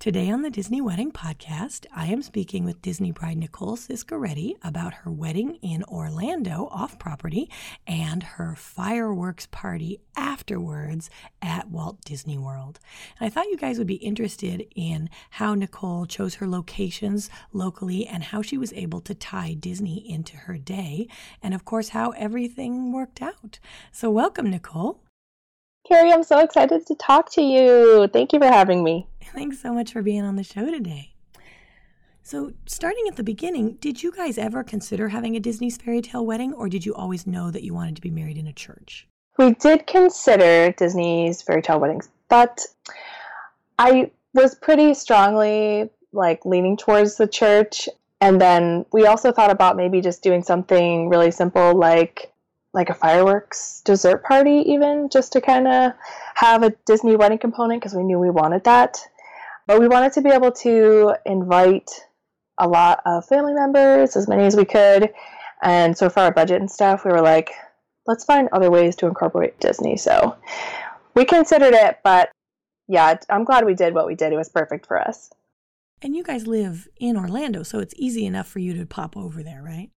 Today on the Disney Wedding Podcast, I am speaking with Disney bride Nicole Ciscaretti about her wedding in Orlando off property and her fireworks party afterwards at Walt Disney World. And I thought you guys would be interested in how Nicole chose her locations locally and how she was able to tie Disney into her day, and of course, how everything worked out. So, welcome, Nicole. Carrie, I'm so excited to talk to you. Thank you for having me. Thanks so much for being on the show today. So, starting at the beginning, did you guys ever consider having a Disney's fairy tale wedding, or did you always know that you wanted to be married in a church? We did consider Disney's fairy tale weddings, but I was pretty strongly like leaning towards the church. And then we also thought about maybe just doing something really simple like like a fireworks dessert party even just to kind of have a disney wedding component because we knew we wanted that. But we wanted to be able to invite a lot of family members as many as we could. And so for our budget and stuff we were like let's find other ways to incorporate disney. So we considered it but yeah i'm glad we did what we did. It was perfect for us. And you guys live in orlando so it's easy enough for you to pop over there right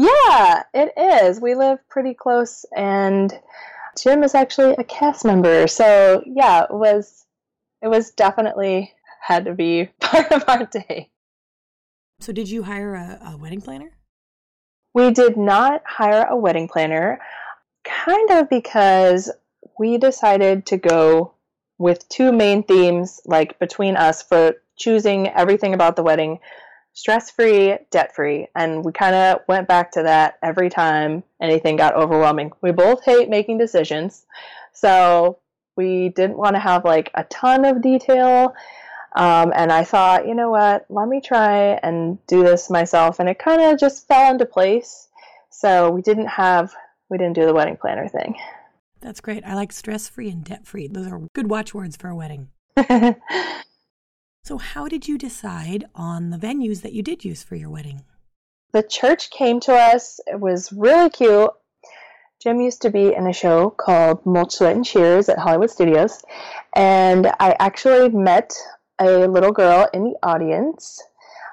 yeah, it is. We live pretty close, and Jim is actually a cast member. So yeah, it was it was definitely had to be part of our day. So did you hire a, a wedding planner? We did not hire a wedding planner, kind of because we decided to go with two main themes, like between us, for choosing everything about the wedding stress free, debt free. And we kind of went back to that every time anything got overwhelming. We both hate making decisions. So we didn't want to have like a ton of detail. Um, and I thought, you know what, let me try and do this myself. And it kind of just fell into place. So we didn't have, we didn't do the wedding planner thing. That's great. I like stress free and debt free. Those are good watchwords for a wedding. So, how did you decide on the venues that you did use for your wedding? The church came to us. It was really cute. Jim used to be in a show called Mulch, Sweat, and Shears at Hollywood Studios. And I actually met a little girl in the audience.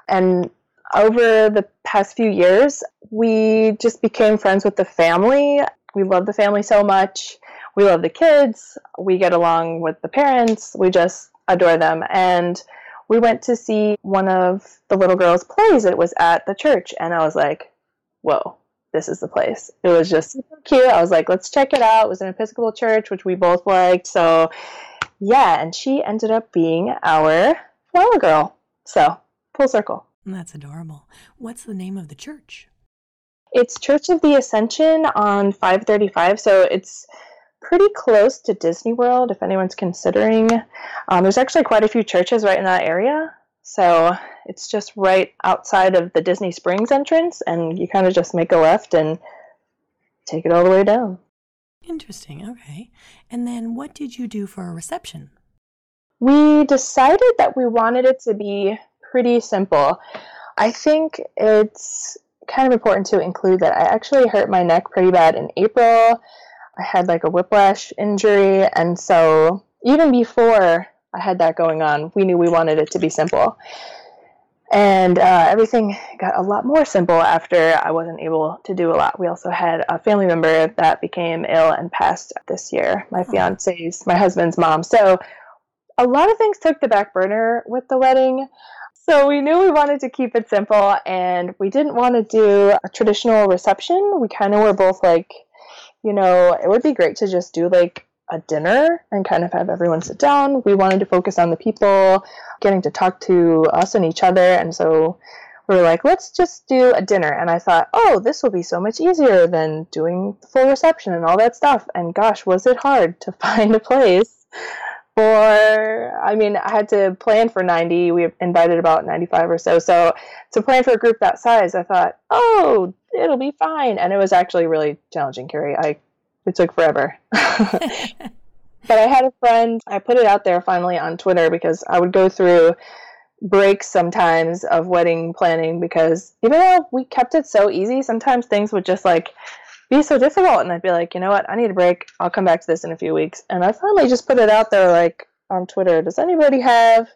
And over the past few years, we just became friends with the family. We love the family so much. We love the kids. We get along with the parents. We just adore them. And we went to see one of the little girls' plays. It was at the church, and I was like, whoa, this is the place. It was just cute. I was like, let's check it out. It was an Episcopal church, which we both liked. So, yeah, and she ended up being our flower girl. So, full circle. That's adorable. What's the name of the church? It's Church of the Ascension on 535. So, it's pretty close to Disney World if anyone's considering. Um, there's actually quite a few churches right in that area. So it's just right outside of the Disney Springs entrance, and you kind of just make a left and take it all the way down. Interesting. Okay. And then what did you do for a reception? We decided that we wanted it to be pretty simple. I think it's kind of important to include that I actually hurt my neck pretty bad in April. I had like a whiplash injury, and so even before I had that going on. We knew we wanted it to be simple. And uh, everything got a lot more simple after I wasn't able to do a lot. We also had a family member that became ill and passed this year, my oh. fiance's, my husband's mom. So a lot of things took the back burner with the wedding. So we knew we wanted to keep it simple and we didn't want to do a traditional reception. We kind of were both like, you know, it would be great to just do like a dinner and kind of have everyone sit down. We wanted to focus on the people, getting to talk to us and each other. And so we were like, let's just do a dinner. And I thought, oh, this will be so much easier than doing the full reception and all that stuff. And gosh, was it hard to find a place for, I mean, I had to plan for 90. We invited about 95 or so. So to plan for a group that size, I thought, oh, it'll be fine. And it was actually really challenging, Carrie. I it took forever. but I had a friend, I put it out there finally on Twitter because I would go through breaks sometimes of wedding planning because even though we kept it so easy, sometimes things would just like be so difficult. And I'd be like, you know what, I need a break. I'll come back to this in a few weeks. And I finally just put it out there like on Twitter. Does anybody have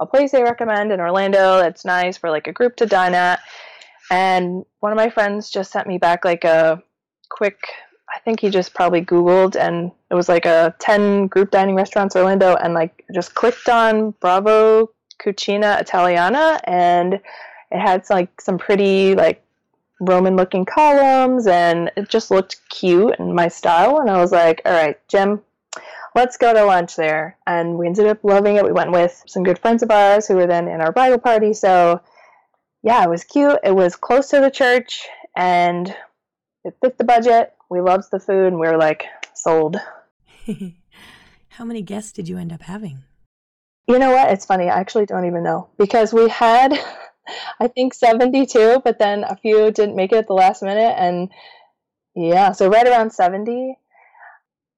a place they recommend in Orlando that's nice for like a group to dine at? And one of my friends just sent me back like a quick I think he just probably Googled and it was like a 10 group dining restaurants Orlando and like just clicked on Bravo Cucina Italiana and it had like some pretty like Roman looking columns and it just looked cute and my style and I was like, all right, Jim, let's go to lunch there. And we ended up loving it. We went with some good friends of ours who were then in our bridal party. So yeah, it was cute. It was close to the church and it fit the budget we loved the food and we were like sold. How many guests did you end up having? You know what? It's funny. I actually don't even know because we had, I think, 72, but then a few didn't make it at the last minute. And yeah, so right around 70.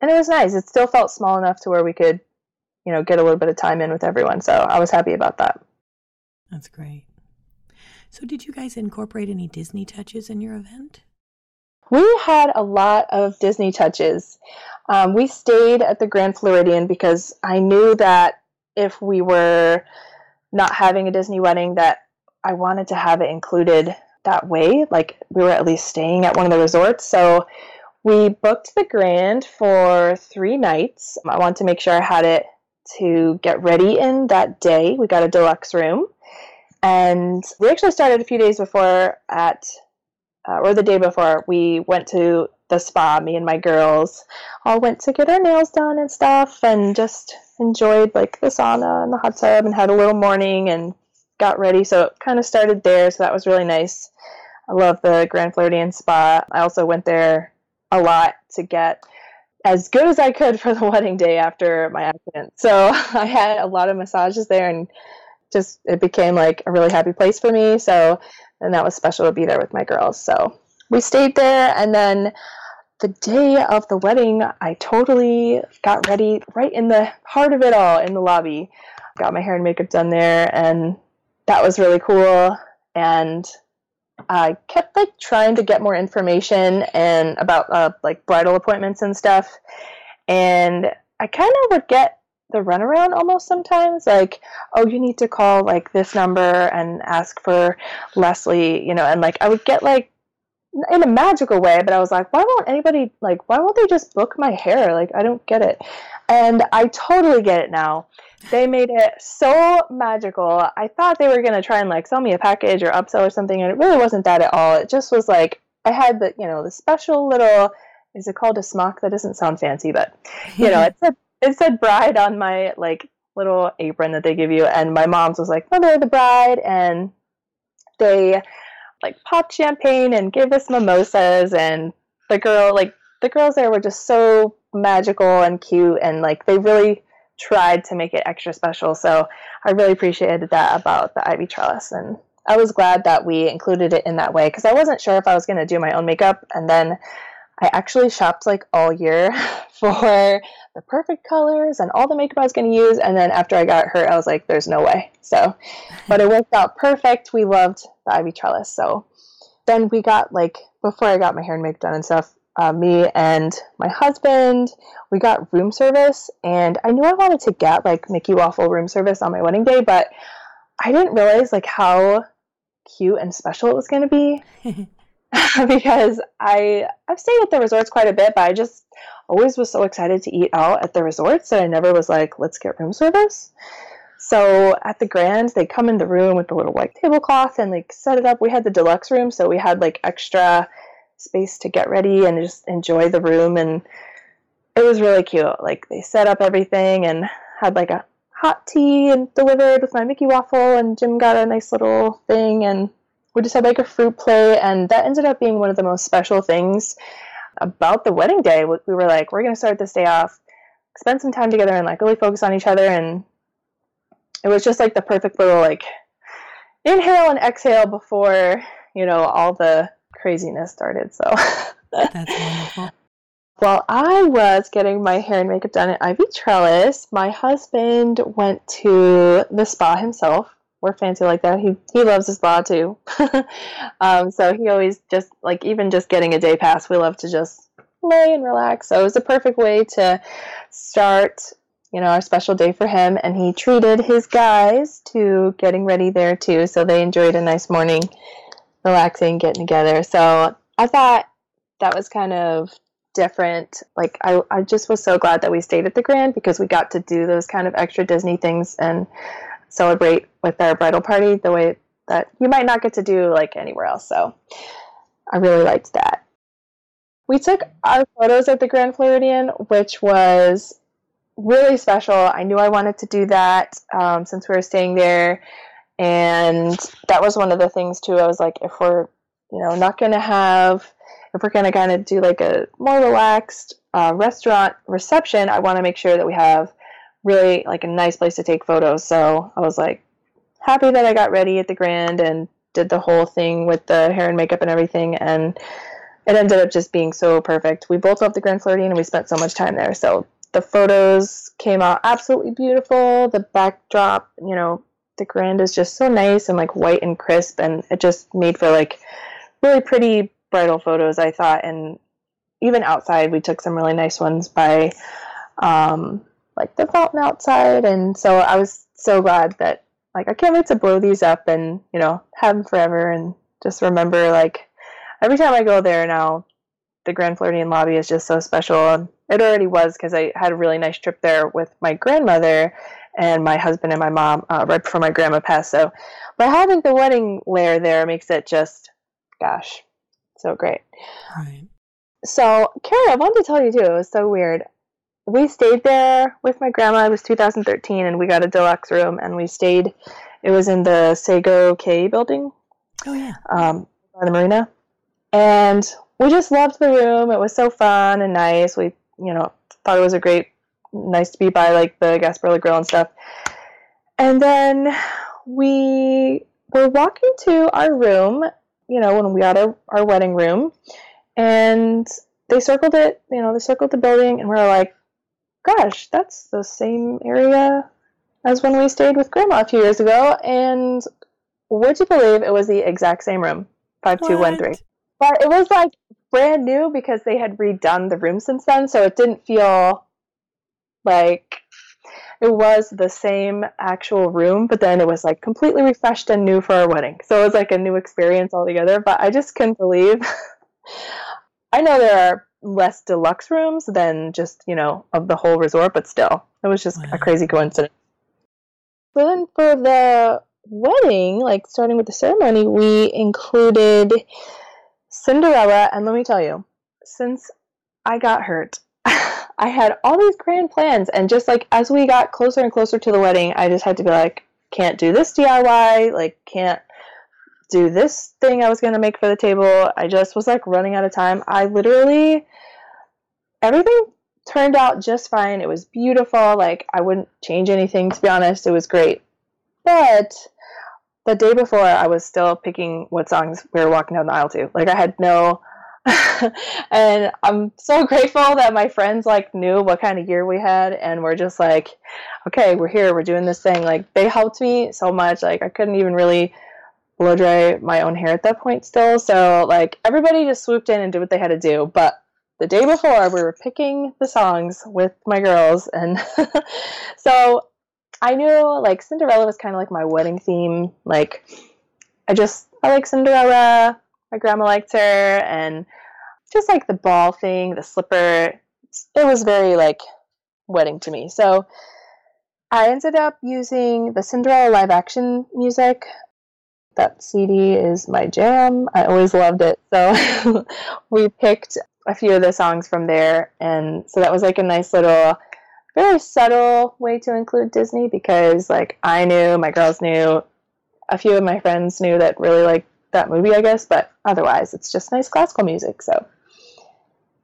And it was nice. It still felt small enough to where we could, you know, get a little bit of time in with everyone. So I was happy about that. That's great. So, did you guys incorporate any Disney touches in your event? We had a lot of Disney touches. Um, we stayed at the Grand Floridian because I knew that if we were not having a Disney wedding, that I wanted to have it included that way. Like we were at least staying at one of the resorts. So we booked the Grand for three nights. I wanted to make sure I had it to get ready in that day. We got a deluxe room. And we actually started a few days before at uh, or the day before, we went to the spa. Me and my girls all went to get our nails done and stuff, and just enjoyed like the sauna and the hot tub, and had a little morning and got ready. So it kind of started there. So that was really nice. I love the Grand Floridian spa. I also went there a lot to get as good as I could for the wedding day after my accident. So I had a lot of massages there and just it became like a really happy place for me. So and that was special to be there with my girls. So we stayed there, and then the day of the wedding, I totally got ready right in the heart of it all in the lobby. Got my hair and makeup done there, and that was really cool. And I kept like trying to get more information and about uh, like bridal appointments and stuff. And I kind of would get the runaround almost sometimes like oh you need to call like this number and ask for leslie you know and like i would get like in a magical way but i was like why won't anybody like why won't they just book my hair? Like i don't get it. And i totally get it now. They made it so magical. I thought they were going to try and like sell me a package or upsell or something and it really wasn't that at all. It just was like i had the you know the special little is it called a smock? That doesn't sound fancy but you know it's a it said bride on my like little apron that they give you, and my mom's was like, "Mother of the bride," and they like popped champagne and gave us mimosas, and the girl like the girls there were just so magical and cute, and like they really tried to make it extra special. So I really appreciated that about the ivy trellis, and I was glad that we included it in that way because I wasn't sure if I was going to do my own makeup, and then I actually shopped like all year for the perfect colors and all the makeup I was going to use. And then after I got hurt, I was like, there's no way. So, but it worked out perfect. We loved the ivy trellis. So then we got like, before I got my hair and makeup done and stuff, uh, me and my husband, we got room service, and I knew I wanted to get like Mickey Waffle room service on my wedding day, but I didn't realize like how cute and special it was going to be because I I've stayed at the resorts quite a bit, but I just always was so excited to eat out at the resorts that I never was like, let's get room service. So at the Grand, they come in the room with the little white tablecloth and like set it up. We had the deluxe room, so we had like extra space to get ready and just enjoy the room and it was really cute. Like they set up everything and had like a hot tea and delivered with my Mickey waffle and Jim got a nice little thing and we just had like a fruit plate and that ended up being one of the most special things about the wedding day. We were like, we're gonna start this day off, spend some time together and like really focus on each other and it was just like the perfect little like inhale and exhale before, you know, all the craziness started. So that's wonderful. While I was getting my hair and makeup done at Ivy Trellis, my husband went to the spa himself. We're fancy like that. He he loves his spa too. um, so he always just like even just getting a day pass, we love to just lay and relax. So it was a perfect way to start, you know, our special day for him. And he treated his guys to getting ready there too. So they enjoyed a nice morning relaxing, getting together. So I thought that was kind of different. Like I, I just was so glad that we stayed at the Grand because we got to do those kind of extra Disney things and celebrate with our bridal party the way that you might not get to do like anywhere else. So I really liked that. We took our photos at the Grand Floridian, which was really special. I knew I wanted to do that um, since we were staying there and that was one of the things too i was like if we're you know not going to have if we're going to kind of do like a more relaxed uh, restaurant reception i want to make sure that we have really like a nice place to take photos. So i was like happy that i got ready at the grand and did the whole thing with the hair and makeup and everything and it ended up just being so perfect. We both loved the grand floridian and we spent so much time there. So the photos came out absolutely beautiful. The backdrop you know the grand is just so nice and like white and crisp and it just made for like really pretty bridal photos i thought. And even outside we took some really nice ones by um, like the fountain outside and so i was so glad that like i can't wait to blow these up and you know have them forever and just remember like every time i go there now the grand floridian lobby is just so special it already was because i had a really nice trip there with my grandmother and my husband and my mom uh, right before my grandma passed. So by having the wedding layer there makes it just, gosh, so great. Right. So, Carrie, I wanted to tell you too, it was so weird. We stayed there with my grandma. It was 2013, and we got a deluxe room, and we stayed. It was in the Sago Cay building. Oh yeah. Um, by the marina, and we just loved the room. It was so fun and nice. We, you know, thought it was a great nice to be by like the Gasparilla Grill and stuff. And then we were walking to our room, you know, when we got our, our wedding room, and they circled it, you know, they circled the building, and we are like, gosh, that's the same area as when we stayed with Grandma a few years ago. And would you believe it was the exact same room, 5213? But it was like brand new because they had redone the room since then, so it didn't feel like it was the same actual room, but then it was like completely refreshed and new for our wedding. So it was like a new experience altogether. But I just couldn't believe. I know there are less deluxe rooms than just, you know, of the whole resort, but still, it was just wow. a crazy coincidence. So then for the wedding, like starting with the ceremony, we included Cinderella. And let me tell you, since I got hurt, I had all these grand plans, and just like as we got closer and closer to the wedding, I just had to be like, can't do this DIY, like can't do this thing I was gonna make for the table. I just was like running out of time. I literally everything turned out just fine. It was beautiful. Like I wouldn't change anything to be honest. It was great. But the day before I was still picking what songs we were walking down the aisle to. Like I had no and I'm so grateful that my friends like knew what kind of year we had and we're just like, okay, we're here, we're doing this thing. Like they helped me so much. Like I couldn't even really blow dry my own hair at that point still. So like everybody just swooped in and did what they had to do. But the day before we were picking the songs with my girls and so I knew like Cinderella was kind of like my wedding theme. Like I just I like Cinderella. My grandma liked her and just like the ball thing, the slipper. It was very like wedding to me. So I ended up using the Cinderella live action music. That CD is my jam. I always loved it. So we picked a few of the songs from there. And so that was like a nice little, very subtle way to include Disney because like I knew, my girls knew, a few of my friends knew that really liked that movie, I guess, but otherwise it's just nice classical music. So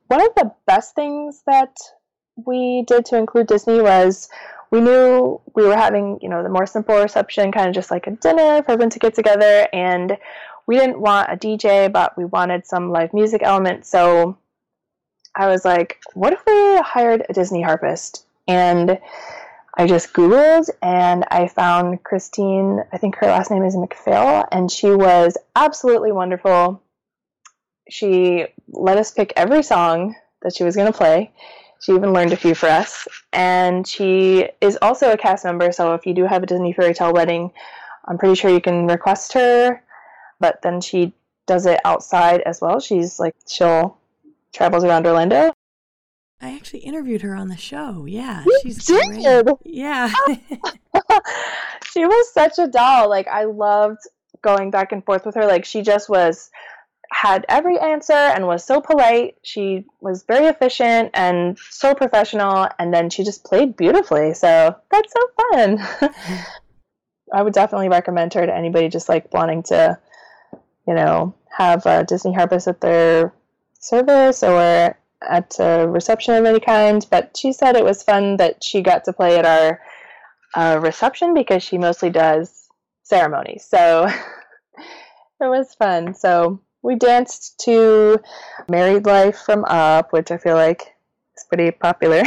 one of the best things that we did to include Disney was we knew we were having, you know, the more simple reception, kind of just like a dinner for everyone to get together. And we didn't want a DJ, but we wanted some live music element. So I was like, what if we hired a Disney harpist? And I just Googled and I found Christine, I think her last name is McPhail, and she was absolutely wonderful. She let us pick every song that she was going to play. She even learned a few for us. And she is also a cast member, so if you do have a Disney Fairy Tale wedding, I'm pretty sure you can request her. But then she does it outside as well. She's like, she'll travels around Orlando. I actually interviewed her on the show. Yeah, you she's did. Great. Yeah. she was such a doll. Like I loved going back and forth with her. Like she just was had every answer and was so polite. She was very efficient and so professional and then she just played beautifully. So that's so fun. I would definitely recommend her to anybody just like wanting to, you know, have a Disney harpist at their service or at a reception of any kind. But she said it was fun that she got to play at our uh, reception because she mostly does ceremonies. So it was fun. So we danced to Married Life from Up, which I feel like is pretty popular.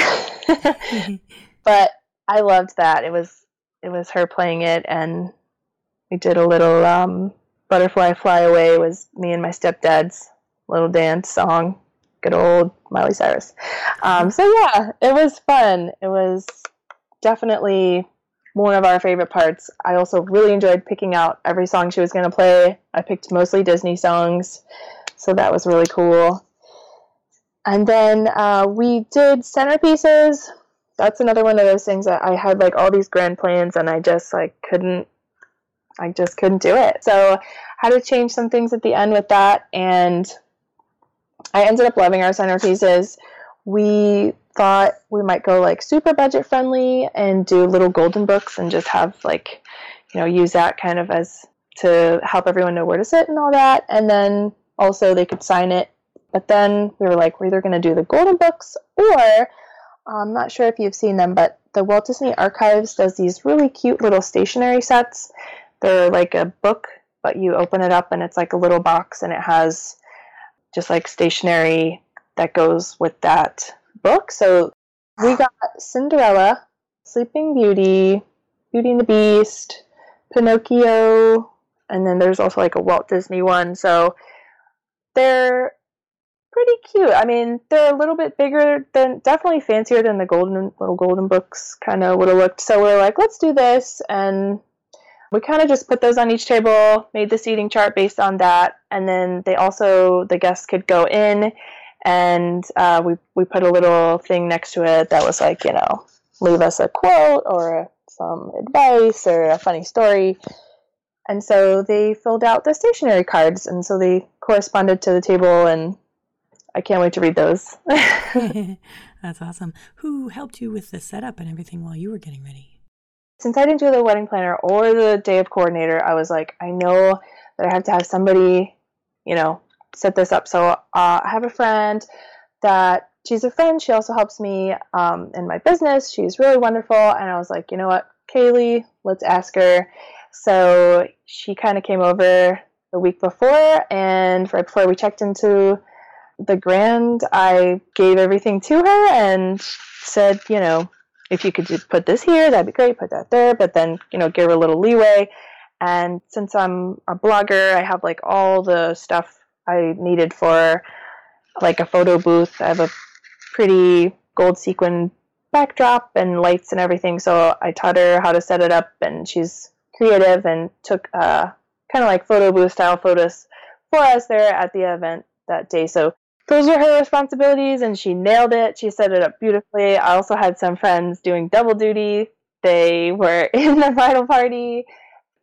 but I loved that. It was it was her playing it and we did a little um, butterfly fly away was me and my stepdad's little dance song. Good old Miley Cyrus. Um, so yeah, it was fun. It was definitely one of our favorite parts. I also really enjoyed picking out every song she was going to play. I picked mostly Disney songs, so that was really cool. And then uh, we did centerpieces. That's another one of those things that I had like all these grand plans and I just like couldn't I just couldn't do it. So had to change some things at the end with that and I ended up loving our centerpieces. We thought we might go like super budget friendly and do little golden books and just have like, you know, use that kind of as to help everyone know where to sit and all that. And then also they could sign it. But then we were like, we're either going to do the golden books or I'm not sure if you've seen them, but the Walt Disney Archives does these really cute little stationery sets. They're like a book, but you open it up and it's like a little box and it has just like stationery that goes with that book. So we got Cinderella, Sleeping Beauty, Beauty and the Beast, Pinocchio, and then there's also like a Walt Disney one. So they're pretty cute. I mean, they're a little bit bigger than definitely fancier than the golden little golden books kind of would have looked. So we're like, let's do this and we kind of just put those on each table, made the seating chart based on that, and then they also the guests could go in, and uh, we we put a little thing next to it that was like you know leave us a quote or some advice or a funny story, and so they filled out the stationery cards, and so they corresponded to the table, and I can't wait to read those. That's awesome. Who helped you with the setup and everything while you were getting ready? since I didn't do the wedding planner or the day of coordinator, I was like, I know that I have to have somebody, you know, set this up. So uh, I have a friend that she's a friend. She also helps me um, in my business. She's really wonderful. And I was like, you know what, Kaylee, let's ask her. So she kind of came over the week before, and right before we checked into the grand, I gave everything to her and said, you know, if you could put this here, that'd be great. Put that there, but then you know, give her a little leeway. And since I'm a blogger, I have like all the stuff I needed for like a photo booth. I have a pretty gold sequin backdrop and lights and everything. So I taught her how to set it up, and she's creative and took uh, kind of like photo booth style photos for us there at the event that day. So those were her responsibilities, and she nailed it. She set it up beautifully. I also had some friends doing double duty. They were in the bridal party.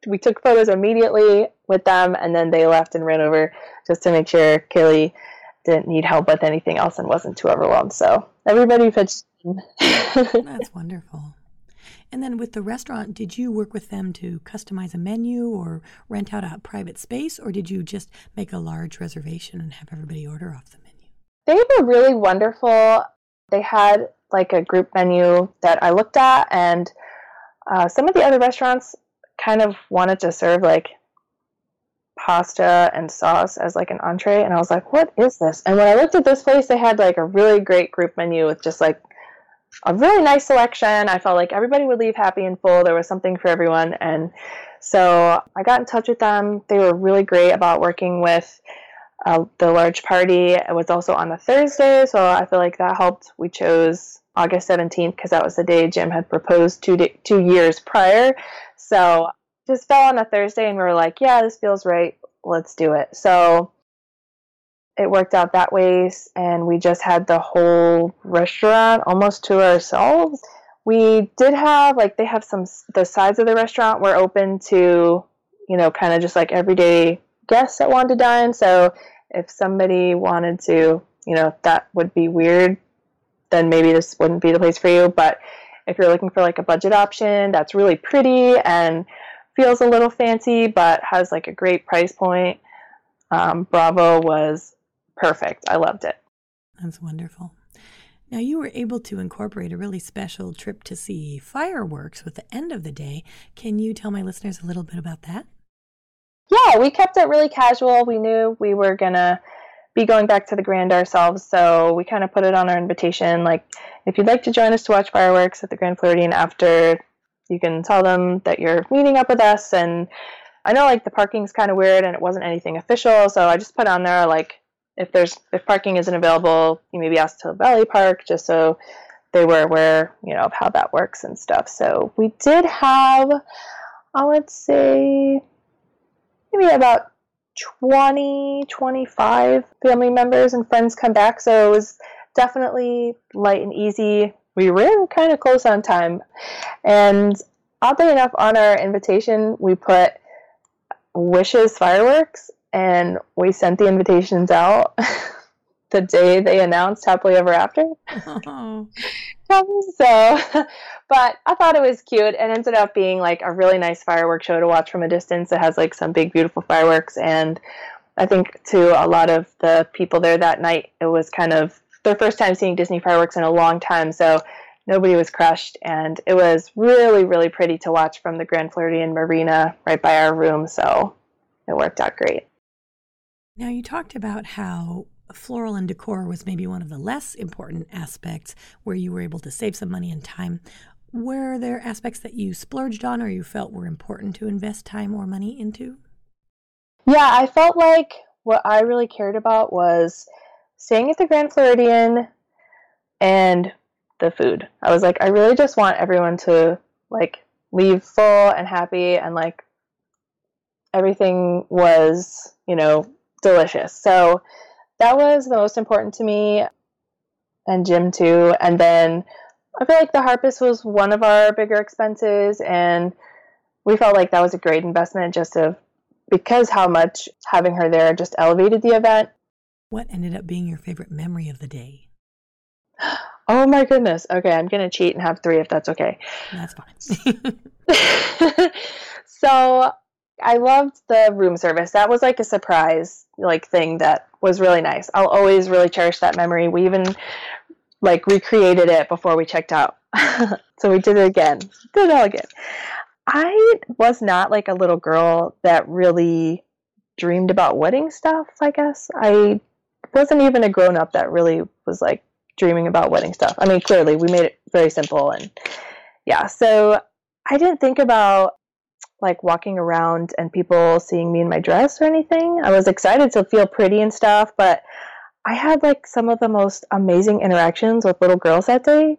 We took photos immediately with them, and then they left and ran over just to make sure Kaylee didn't need help with anything else and wasn't too overwhelmed. So everybody pitched in. That's wonderful. And then with the restaurant, did you work with them to customize a menu or rent out a private space, or did you just make a large reservation and have everybody order off the menu? They were really wonderful. They had like a group menu that I looked at, and uh, some of the other restaurants kind of wanted to serve like pasta and sauce as like an entree and I was like, what is this? And when I looked at this place, they had like a really great group menu with just like a really nice selection. I felt like everybody would leave happy and full. There was something for everyone. And so I got in touch with them. They were really great about working with uh, the large party. It was also on a Thursday, so I feel like that helped. We chose August 17th because that was the day Jim had proposed two, two years prior. So just fell on a Thursday and we were like, yeah, this feels right. Let's do it. So it worked out that way and we just had the whole restaurant almost to ourselves. We did have like they have some the sides of the restaurant were open to, you know, kind of just like everyday guests that wanted to dine. So if somebody wanted to, you know, that would be weird, then maybe this wouldn't be the place for you, but if you're looking for like a budget option that's really pretty and feels a little fancy but has like a great price point. Um, Bravo was perfect. I loved it. That's wonderful. Now, you were able to incorporate a really special trip to see fireworks with the end of the day. Can you tell my listeners a little bit about that? Yeah, we kept it really casual. We knew we were going to be going back to the Grand ourselves, so we kind of put it on our invitation like, if you'd like to join us to watch fireworks at the Grand Floridian after you can tell them that you're meeting up with us and I know like the parking's kind of weird and it wasn't anything official, so I just put on there like if there's if parking isn't available, you may be asked to Valley Park just so they were aware, you know, of how that works and stuff. So we did have I would say maybe about 20, 25 family members and friends come back. So it was definitely light and easy we were kind of close on time. And oddly enough, on our invitation, we put wishes fireworks and we sent the invitations out the day they announced happily ever after. Oh. so, but I thought it was cute. It ended up being like a really nice fireworks show to watch from a distance. It has like some big, beautiful fireworks. And I think to a lot of the people there that night, it was kind of their first time seeing Disney fireworks in a long time, so nobody was crushed, and it was really, really pretty to watch from the Grand Floridian Marina right by our room. So it worked out great. Now you talked about how floral and decor was maybe one of the less important aspects where you were able to save some money and time. Were there aspects that you splurged on or you felt were important to invest time or money into? Yeah, I felt like what I really cared about was staying at the Grand Floridian and the food. I was like, I really just want everyone to like leave full and happy and like everything was, you know, delicious. So that was the most important to me and Jim too. And then I feel like the harpist was one of our bigger expenses and we felt like that was a great investment just of because how much having her there just elevated the event what ended up being your favorite memory of the day? Oh my goodness. Okay, I'm going to cheat and have three if that's okay. That's fine. so I loved the room service. That was like a surprise like thing that was really nice. I'll always really cherish that memory. We even like recreated it before we checked out. so we did it again. Did it all again. I was not like a little girl that really dreamed about wedding stuff, I guess. I wasn't even a grown up that really was like dreaming about wedding stuff. I mean, clearly we made it very simple and yeah. So I didn't think about like walking around and people seeing me in my dress or anything. I was excited to feel pretty and stuff, but I had like some of the most amazing interactions with little girls that day,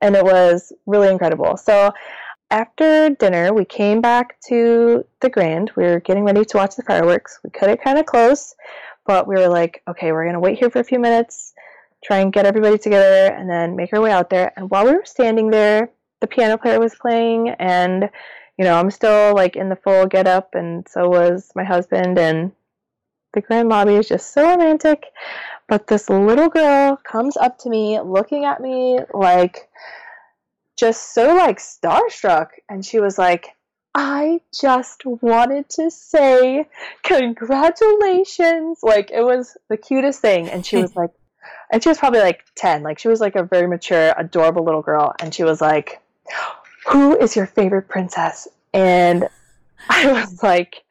and it was really incredible. So after dinner, we came back to the Grand. We were getting ready to watch the fireworks. We cut it kind of close, but we were like, okay, we're going to wait here for a few minutes, try and get everybody together, and then make our way out there. And while we were standing there, the piano player was playing, and you know, I'm still like in the full get up, and so was my husband. And the Grand Lobby is just so romantic. But this little girl comes up to me, looking at me like just so like starstruck and she was like I just wanted to say congratulations. Like it was the cutest thing and she was like and she was probably like 10. Like she was like a very mature, adorable little girl and she was like who is your favorite princess? And I was like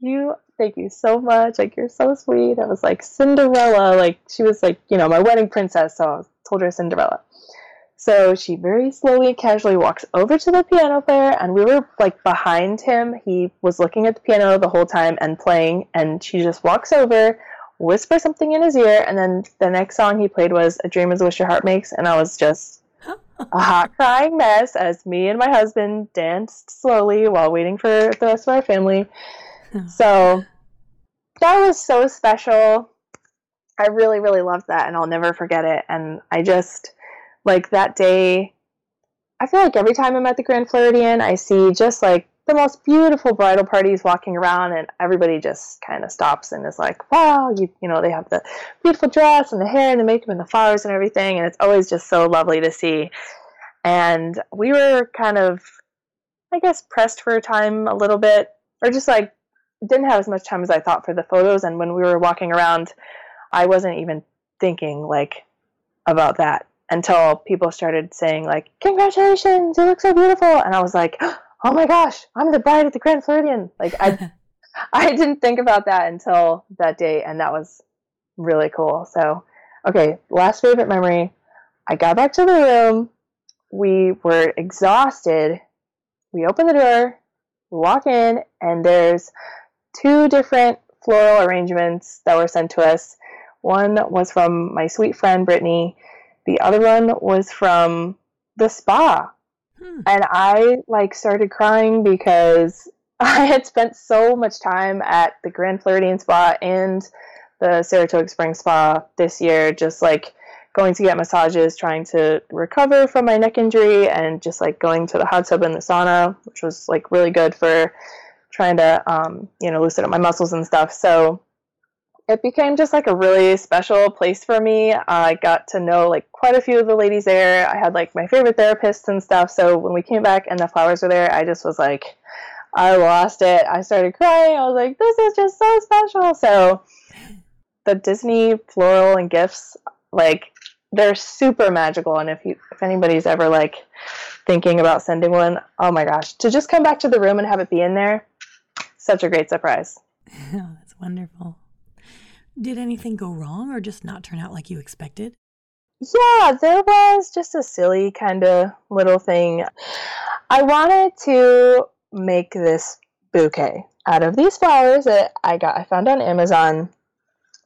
you thank you so much. Like you're so sweet. I was like Cinderella. Like she was like, you know, my wedding princess, so I told her Cinderella. So she very slowly and casually walks over to the piano player, and we were like behind him. He was looking at the piano the whole time and playing, and she just walks over, whispers something in his ear, and then the next song he played was "A Dream Is a Wish Your Heart Makes," and I was just a hot crying mess as me and my husband danced slowly while waiting for the rest of our family. So that was so special. I really, really loved that, and I'll never forget it. And I just like that day, I feel like every time I'm at the Grand Floridian, I see just like the most beautiful bridal parties walking around, and everybody just kind of stops and is like, "Wow, you you know they have the beautiful dress and the hair and the makeup and the flowers and everything," and it's always just so lovely to see. And we were kind of, I guess, pressed for time a little bit, or just like didn't have as much time as I thought for the photos. And when we were walking around, I wasn't even thinking like about that until people started saying like, "Congratulations, you look so beautiful," and I was like, "Oh my gosh, I'm the bride at the Grand Floridian!" Like I, I didn't think about that until that day, and that was really cool. So, okay, last favorite memory. I got back to the room. We were exhausted. We open the door, we walk in, and there's two different floral arrangements that were sent to us. One was from my sweet friend Brittany, the other one was from the spa. Hmm. And I like started crying because I had spent so much time at the Grand Floridian Spa and the Saratoga Springs Spa this year, just like going to get massages, trying to recover from my neck injury, and just like going to the hot tub and the sauna, which was like really good for trying to, um, you know, loosen up my muscles and stuff. So it became just like a really special place for me. I got to know like quite a few of the ladies there. I had like my favorite therapists and stuff. So when we came back and the flowers were there, I just was like, I lost it. I started crying. I was like, this is just so special. So the Disney floral and gifts, like they're super magical. And if you, if anybody's ever like thinking about sending one, oh my gosh, to just come back to the room and have it be in there, such a great surprise. Oh, that's wonderful. Did anything go wrong or just not turn out like you expected? Yeah, there was just a silly kind of little thing. I wanted to make this bouquet out of these flowers that I got I found on Amazon.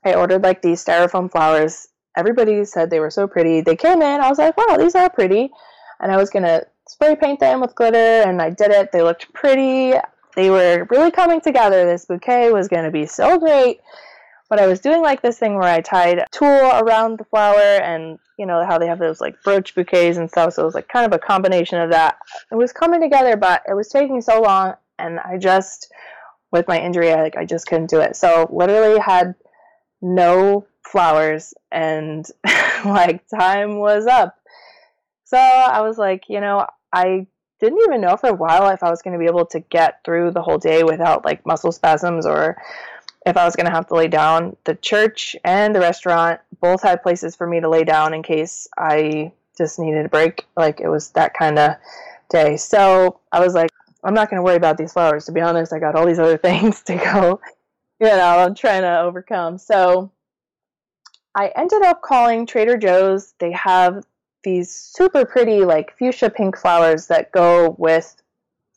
I ordered like these styrofoam flowers. Everybody said they were so pretty. They came in, I was like, wow, these are pretty. And I was gonna spray paint them with glitter and I did it. They looked pretty. They were really coming together. This bouquet was gonna be so great but I was doing like this thing where I tied tulle around the flower and you know how they have those like brooch bouquets and stuff. So it was like kind of a combination of that. It was coming together, but it was taking so long, and I just with my injury, I like I just couldn't do it. So literally had no flowers, and like time was up. So I was like, you know, I didn't even know for a while if I was going to be able to get through the whole day without like muscle spasms or if I was going to have to lay down. The church and the restaurant both had places for me to lay down in case I just needed a break. Like it was that kind of day. So I was like, I'm not going to worry about these flowers. To be honest, I got all these other things to go, you know, I'm trying to overcome. So I ended up calling Trader Joe's. They have these super pretty, like fuchsia pink flowers that go with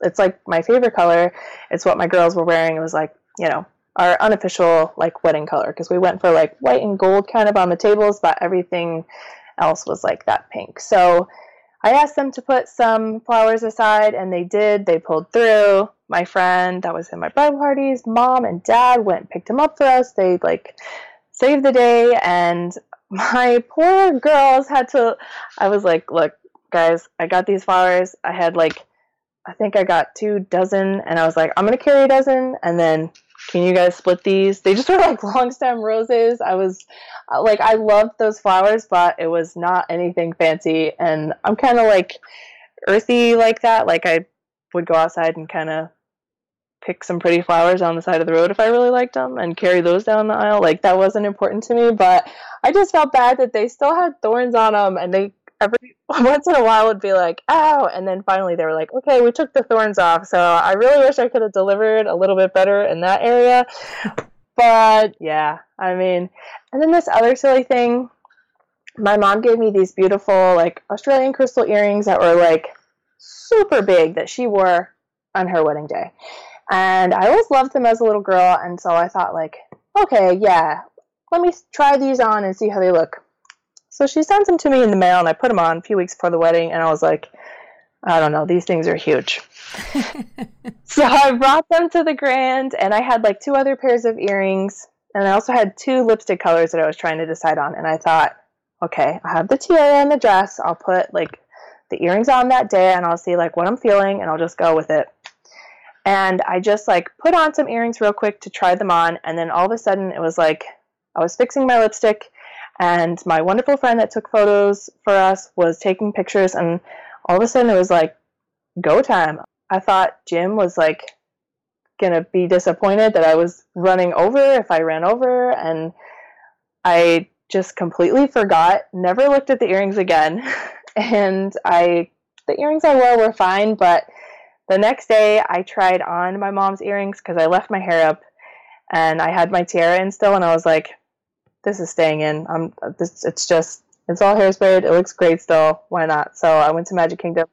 it's like my favorite color. It's what my girls were wearing. It was like, you know, our unofficial like wedding color because we went for like white and gold kind of on the tables, but everything else was like that pink. So I asked them to put some flowers aside, and they did. They pulled through. My friend that was in my bridal parties, mom and dad went and picked them up for us. They like saved the day, and my poor girls had to. I was like, look, guys, I got these flowers. I had like, I think I got two dozen, and I was like, I'm gonna carry a dozen, and then can you guys split these? They just were like long stem roses. I was uh, like, I loved those flowers, but it was not anything fancy. And I'm kind of like earthy like that. Like I would go outside and kind of pick some pretty flowers on the side of the road if I really liked them and carry those down the aisle. Like that wasn't important to me, but I just felt bad that they still had thorns on them and they every once in a while would be like, ow. And then finally they were like, okay, we took the thorns off. So I really wish I could have delivered a little bit better in that area. But yeah, I mean, and then this other silly thing, my mom gave me these beautiful like Austrian crystal earrings that were like super big that she wore on her wedding day. And I always loved them as a little girl, and so I thought like, okay, yeah, let me try these on and see how they look. So she sends them to me in the mail, and I put them on a few weeks before the wedding, and I was like, I don't know, these things are huge. so I brought them to the grand, and I had like two other pairs of earrings, and I also had two lipstick colors that I was trying to decide on. And I thought, okay, I have the tiara and the dress. I'll put like the earrings on that day, and I'll see like what I'm feeling, and I'll just go with it. And I just like put on some earrings real quick to try them on, and then all of a sudden it was like I was fixing my lipstick and my wonderful friend that took photos for us was taking pictures and all of a sudden it was like go time. I thought jim was like gonna be disappointed that i was running over if i ran over and i just completely forgot never looked at the earrings again. And i the earrings i wore were fine but the next day i tried on my mom's earrings because i left my hair up and i had my tiara in still and i was like this is staying in. I'm this. It's just it's all hairsprayed. It looks great still. Why not? So I went to Magic Kingdom,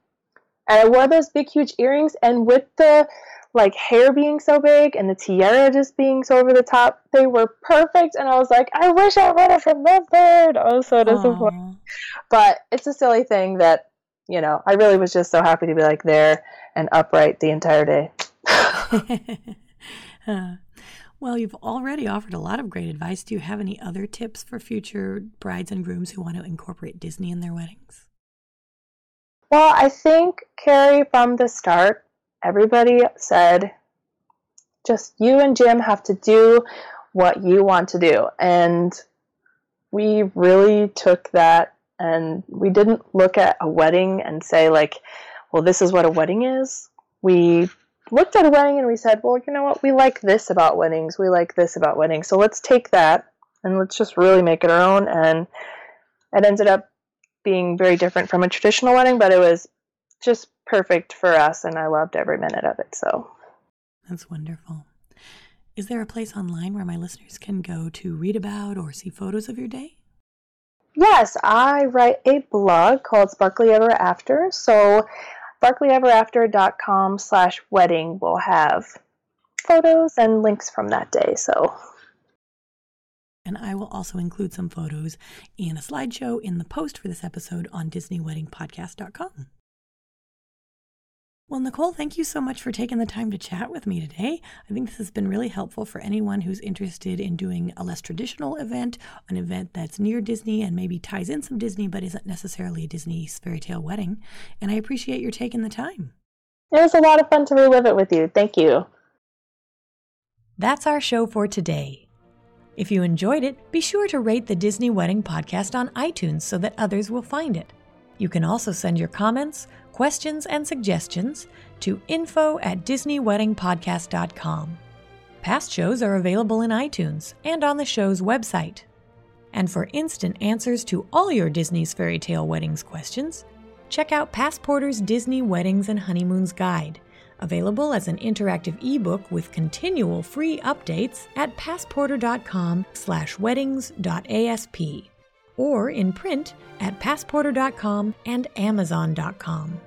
and I wore those big huge earrings. And with the like hair being so big and the tiara just being so over the top, they were perfect. And I was like, I wish I would have remembered. I was so disappointed. Aww. But it's a silly thing that you know. I really was just so happy to be like there and upright the entire day. Well, you've already offered a lot of great advice. Do you have any other tips for future brides and grooms who want to incorporate Disney in their weddings? Well, I think, Carrie, from the start, everybody said just you and Jim have to do what you want to do. And we really took that and we didn't look at a wedding and say, like, well, this is what a wedding is. We looked at a wedding and we said, well, you know what? We like this about weddings. We like this about weddings. So let's take that and let's just really make it our own. And it ended up being very different from a traditional wedding, but it was just perfect for us. And I loved every minute of it. So that's wonderful. Is there a place online where my listeners can go to read about or see photos of your day? Yes, I write a blog called Sparkly Ever After. So sparklyeverafter.com slash wedding will have photos and links from that day. So and I will also include some photos in a slideshow in the post for this episode on DisneyWeddingPodcast.com. Well, Nicole, thank you so much for taking the time to chat with me today. I think this has been really helpful for anyone who's interested in doing a less traditional event, an event that's near Disney and maybe ties in some Disney but isn't necessarily a Disney fairy tale wedding. And I appreciate your taking the time. It was a lot of fun to relive it with you. Thank you. That's our show for today. If you enjoyed it, be sure to rate the Disney Wedding Podcast on iTunes so that others will find it. You can also send your comments, questions, and suggestions to info at DisneyWeddingPodcast.com. Past shows are available in iTunes and on the show's website. And for instant answers to all your Disney's Fairy Tale Weddings questions, check out Passporter's Disney Weddings and Honeymoons Guide, available as an interactive ebook with continual free updates at passporter.com/weddings.asp or in print at passporter.com and amazon.com.